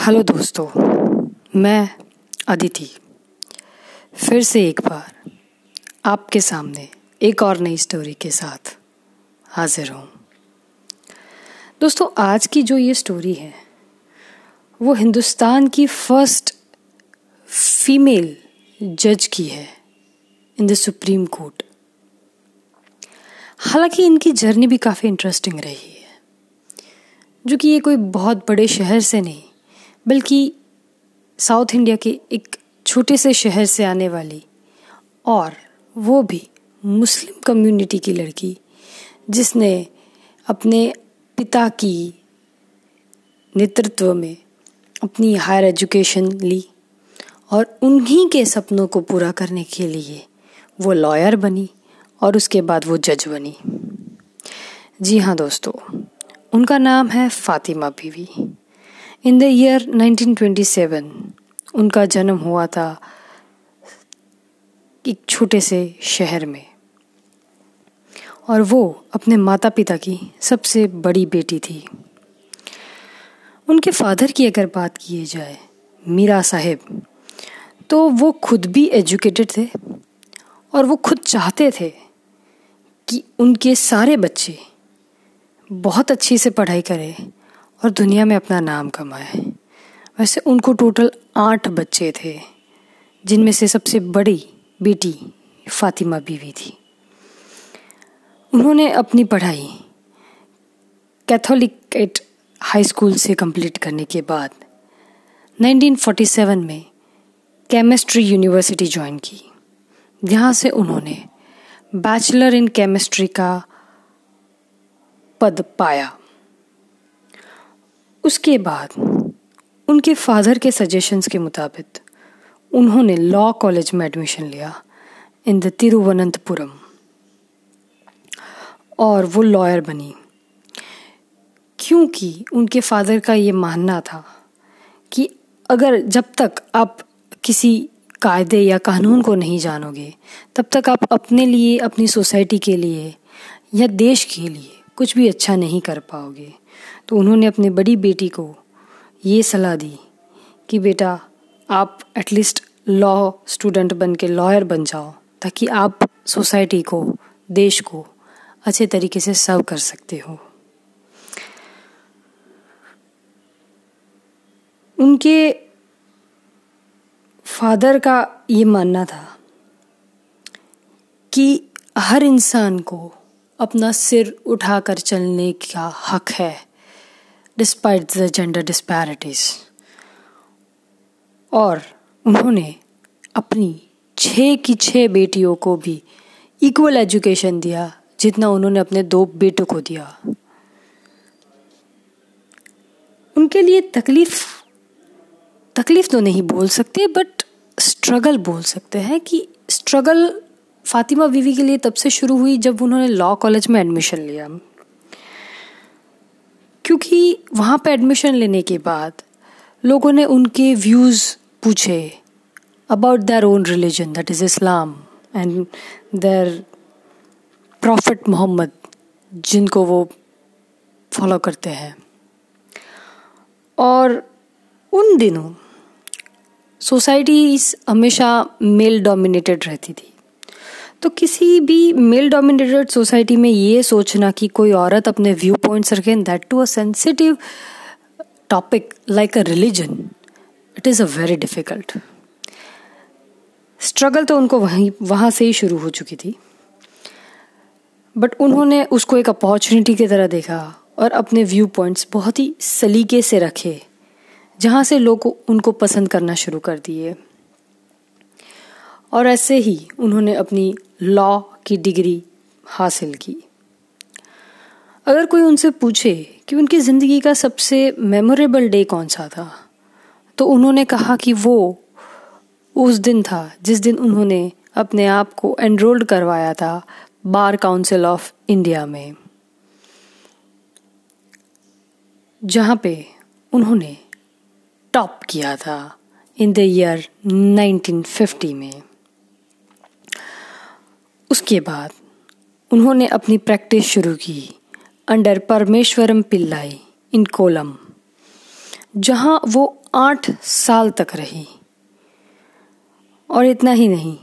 Hello दोस्तों, मैं अदिति। फिर से एक बार आपके सामने एक और नई स्टोरी के साथ हाजिर हूँ। दोस्तों, आज की जो ये स्टोरी है, वो हिंदुस्तान की फ़र्स्ट फीमेल जज की है इन द सुप्रीम कोर्ट हालाँकि इनकी जर्नी भी काफ़ी इंटरेस्टिंग रही है, जो कि ये कोई बहुत बड़े शहर से नहीं बल्कि साउथ इंडिया के एक छोटे से शहर से आने वाली और वो भी मुस्लिम कम्युनिटी की लड़की, जिसने अपने पिता की नेतृत्व में अपनी हायर एजुकेशन ली और उन्हीं के सपनों को पूरा करने के लिए वो लॉयर बनी और उसके बाद वो जज बनी। जी हाँ दोस्तों, उनका नाम है फातिमा बीवी। इन द ईयर 1927 उनका जन्म हुआ था एक छोटे से शहर में। और वो अपने माता पिता की सबसे बड़ी बेटी थी। उनके फादर की अगर बात की जाए, मीरा साहेब तो वो खुद भी एजुकेटेड थे और वो खुद चाहते थे कि उनके सारे बच्चे बहुत अच्छी से पढ़ाई करे और दुनिया में अपना नाम कमाए वैसे उनको टोटल आठ बच्चे थे, जिनमें से सबसे बड़ी बेटी फातिमा बीवी थी। उन्होंने अपनी पढ़ाई कैथोलिक एट हाई स्कूल से कंप्लीट करने के बाद 1947 में केमिस्ट्री यूनिवर्सिटी ज्वाइन की। जहाँ से उन्होंने बैचलर इन केमिस्ट्री का पद पाया। उसके बाद उनके फादर के सजेशंस के मुताबिक उन्होंने लॉ कॉलेज में एडमिशन लिया इन द तिरुवनंतपुरम और वो लॉयर बनी। क्योंकि उनके फादर का ये मानना था कि अगर जब तक आप किसी कायदे या कानून को नहीं जानोगे, तब तक आप अपने लिए, अपनी सोसाइटी के लिए या देश के लिए कुछ भी अच्छा नहीं कर पाओगे। तो उन्होंने अपनी बड़ी बेटी को ये सलाह दी कि बेटा, आप एटलीस्ट लॉ स्टूडेंट बन के लॉयर बन जाओ, ताकि आप सोसाइटी को, देश को अच्छे तरीके से सर्व कर सकते हो। उनके फादर का ये मानना था कि हर इंसान को अपना सिर उठाकर चलने का हक है डिस्पाइट द जेंडर डिस्पैरिटीज और उन्होंने अपनी छः की छः बेटियों को भी इक्वल एजुकेशन दिया, जितना उन्होंने अपने दो बेटों को दिया। उनके लिए तकलीफ़ तकलीफ़ तो नहीं बोल सकते बट स्ट्रगल बोल सकते हैं कि स्ट्रगल फातिमा बीवी के लिए तब से शुरू हुई जब उन्होंने लॉ कॉलेज में एडमिशन लिया। क्योंकि वहाँ पर एडमिशन लेने के बाद लोगों ने उनके व्यूज़ पूछे about their own religion that is Islam and their prophet Muhammad जिनको वो फॉलो करते हैं। और उन दिनों सोसाइटी हमेशा मेल डोमिनेटेड रहती थी। तो किसी भी मेल डोमिनेटेड सोसाइटी में ये सोचना कि कोई औरत अपने व्यू पॉइंट्स रखें that too a sensitive topic like a religion it is a very difficult struggle तो उनको वहीं, वहाँ से ही शुरू हो चुकी थी। बट उन्होंने उसको एक अपॉर्चुनिटी की तरह देखा और अपने व्यू पॉइंट्स बहुत ही सलीके से रखे, जहाँ से लोग उनको पसंद करना शुरू कर दिए। और ऐसे ही उन्होंने अपनी लॉ की डिग्री हासिल की। अगर कोई उनसे पूछे कि उनकी ज़िंदगी का सबसे मेमोरेबल डे कौन सा था तो उन्होंने कहा कि वो उस दिन था जिस दिन उन्होंने अपने आप को एनरोल्ड करवाया था बार काउंसिल ऑफ़ इंडिया में। जहाँ पे उन्होंने टॉप किया था इन द ईयर 1950 में। उसके बाद उन्होंने अपनी प्रैक्टिस शुरू की, अंडर परमेश्वरम पिल्लाई इन कोलम, जहाँ वो आठ साल तक रही। और इतना ही नहीं,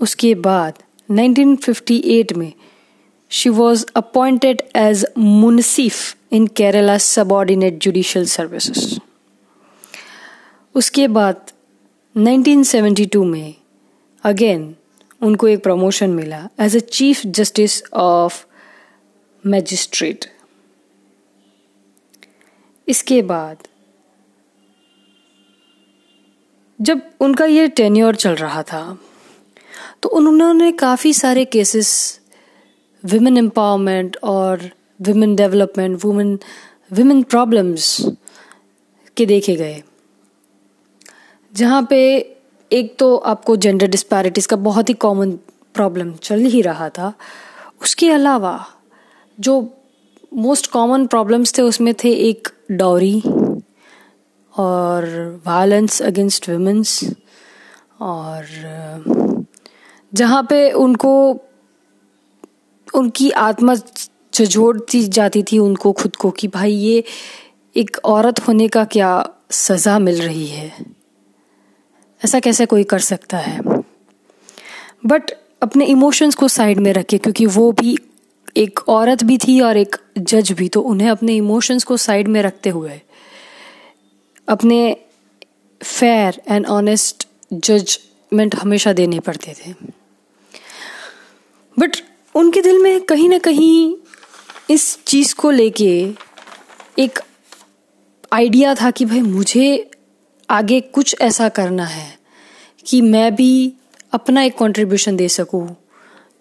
उसके बाद 1958 में she was appointed as munsif in Kerala subordinate judicial services उसके बाद 1972 में अगेन उनको एक प्रमोशन मिला as a chief justice of magistrate इसके बाद, जब उनका ये टेन्योर चल रहा था तो उन्होंने काफ़ी सारे केसेस विमेन एम्पावरमेंट और women development women women problems के देखे गए, जहाँ पे एक तो आपको जेंडर डिस्पैरिटीज़ का बहुत ही कॉमन प्रॉब्लम चल ही रहा था। उसके अलावा जो मोस्ट कॉमन प्रॉब्लम्स थे, उसमें थे एक डॉरी और वायलेंस अगेंस्ट वुमेंस और जहाँ पे उनको, उनकी आत्मा झोड़ती जाती थी उनको, खुद को कि भाई ये एक औरत होने का क्या सज़ा मिल रही है। ऐसा कैसे कोई कर सकता है? बट अपने इमोशंस को साइड में रखे क्योंकि वो भी एक औरत भी थी और एक जज भी तो उन्हें अपने इमोशंस को साइड में रखते हुए, अपने फेयर एंड ऑनेस्ट जजमेंट हमेशा देने पड़ते थे। बट उनके दिल में कहीं ना कहीं इस चीज़ को लेके एक आइडिया था कि भाई मुझे आगे कुछ ऐसा करना है कि मैं भी अपना एक कंट्रीब्यूशन दे सकूँ।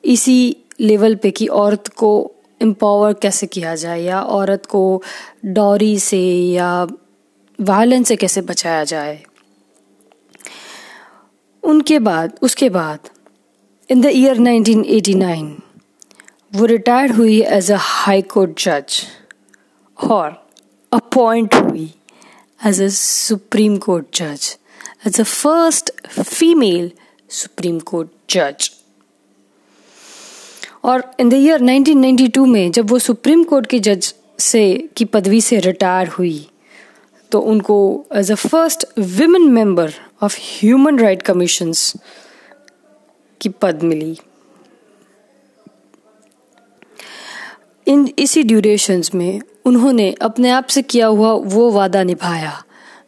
इसी लेवल पे कि औरत को एम्पावर कैसे किया जाए या औरत को डॉरी से या वायलेंस से कैसे बचाया जाए। उनके बाद, उसके बाद इन द ईयर 1989 वो रिटायर्ड हुई एज अ हाई कोर्ट जज और अपॉइंट हुई as a Supreme Court judge, as the first female Supreme Court judge. और इन द ईयर 1992 में जब वो सुप्रीम कोर्ट के जज से की पदवी से रिटायर हुई तो उनको as a first women member of human right commissions की पद मिली इन इसी ड्यूरेशंस में उन्होंने अपने आप से किया हुआ वो वादा निभाया,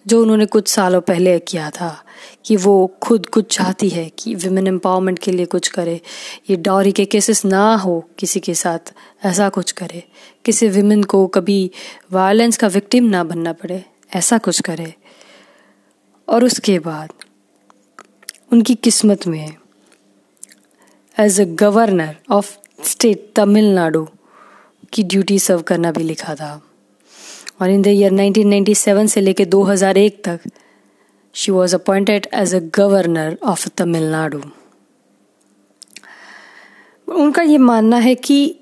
जो उन्होंने कुछ सालों पहले किया था, कि वो खुद कुछ चाहती है कि विमेन एम्पावरमेंट के लिए कुछ करे। ये डॉरी के केसेस ना हो किसी के साथ, ऐसा कुछ करे। किसी विमेन को कभी वायलेंस का विक्टिम ना बनना पड़े, ऐसा कुछ करे। और उसके बाद, उनकी किस्मत में as a governor of state Tamil Nadu की ड्यूटी सर्व करना भी लिखा था। और इन द ईयर 1997 से लेकर 2001 तक she was appointed as a governor of Tamil Nadu उनका ये मानना है कि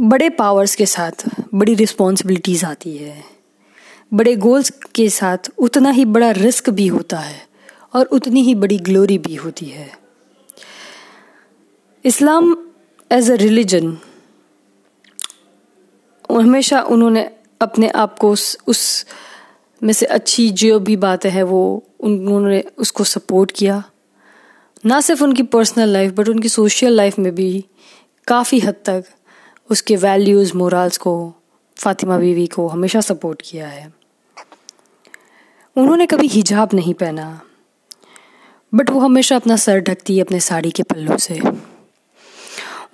बड़े पावर्स के साथ, बड़ी रिस्पॉन्सिबिलिटीज आती है। बड़े गोल्स के साथ उतना ही बड़ा रिस्क भी होता है और उतनी ही बड़ी ग्लोरी भी होती है। इस्लाम एज अ रिलीजन हमेशा उन्होंने अपने आप को उस, उस में से अच्छी जो भी बातें हैं वो उन्होंने उसको सपोर्ट किया। ना सिर्फ़ उनकी पर्सनल लाइफ बट उनकी सोशल लाइफ में भी काफ़ी हद तक उसके वैल्यूज़ मोरल्स को फातिमा बीवी को हमेशा सपोर्ट किया है। उन्होंने कभी हिजाब नहीं पहना बट वो हमेशा अपना सर ढकती अपने साड़ी के पल्लू से।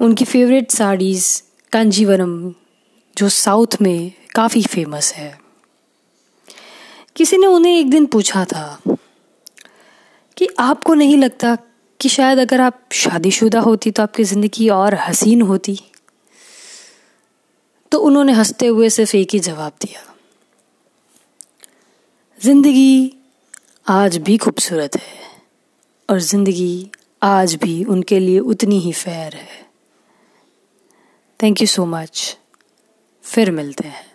उनकी फेवरेट साड़ीज़ कांजीवरम, जो साउथ में काफ़ी फ़ेमस है। किसी ने उन्हें एक दिन पूछा था कि आपको नहीं लगता कि शायद अगर आप शादीशुदा होती तो आपकी ज़िंदगी और हसीन होती? तो उन्होंने हँसते हुए सिर्फ़ एक ही जवाब दिया, ज़िंदगी आज भी खूबसूरत है और ज़िंदगी आज भी उनके लिए उतनी ही फेयर है। थैंक यू सो मच फिर मिलते हैं।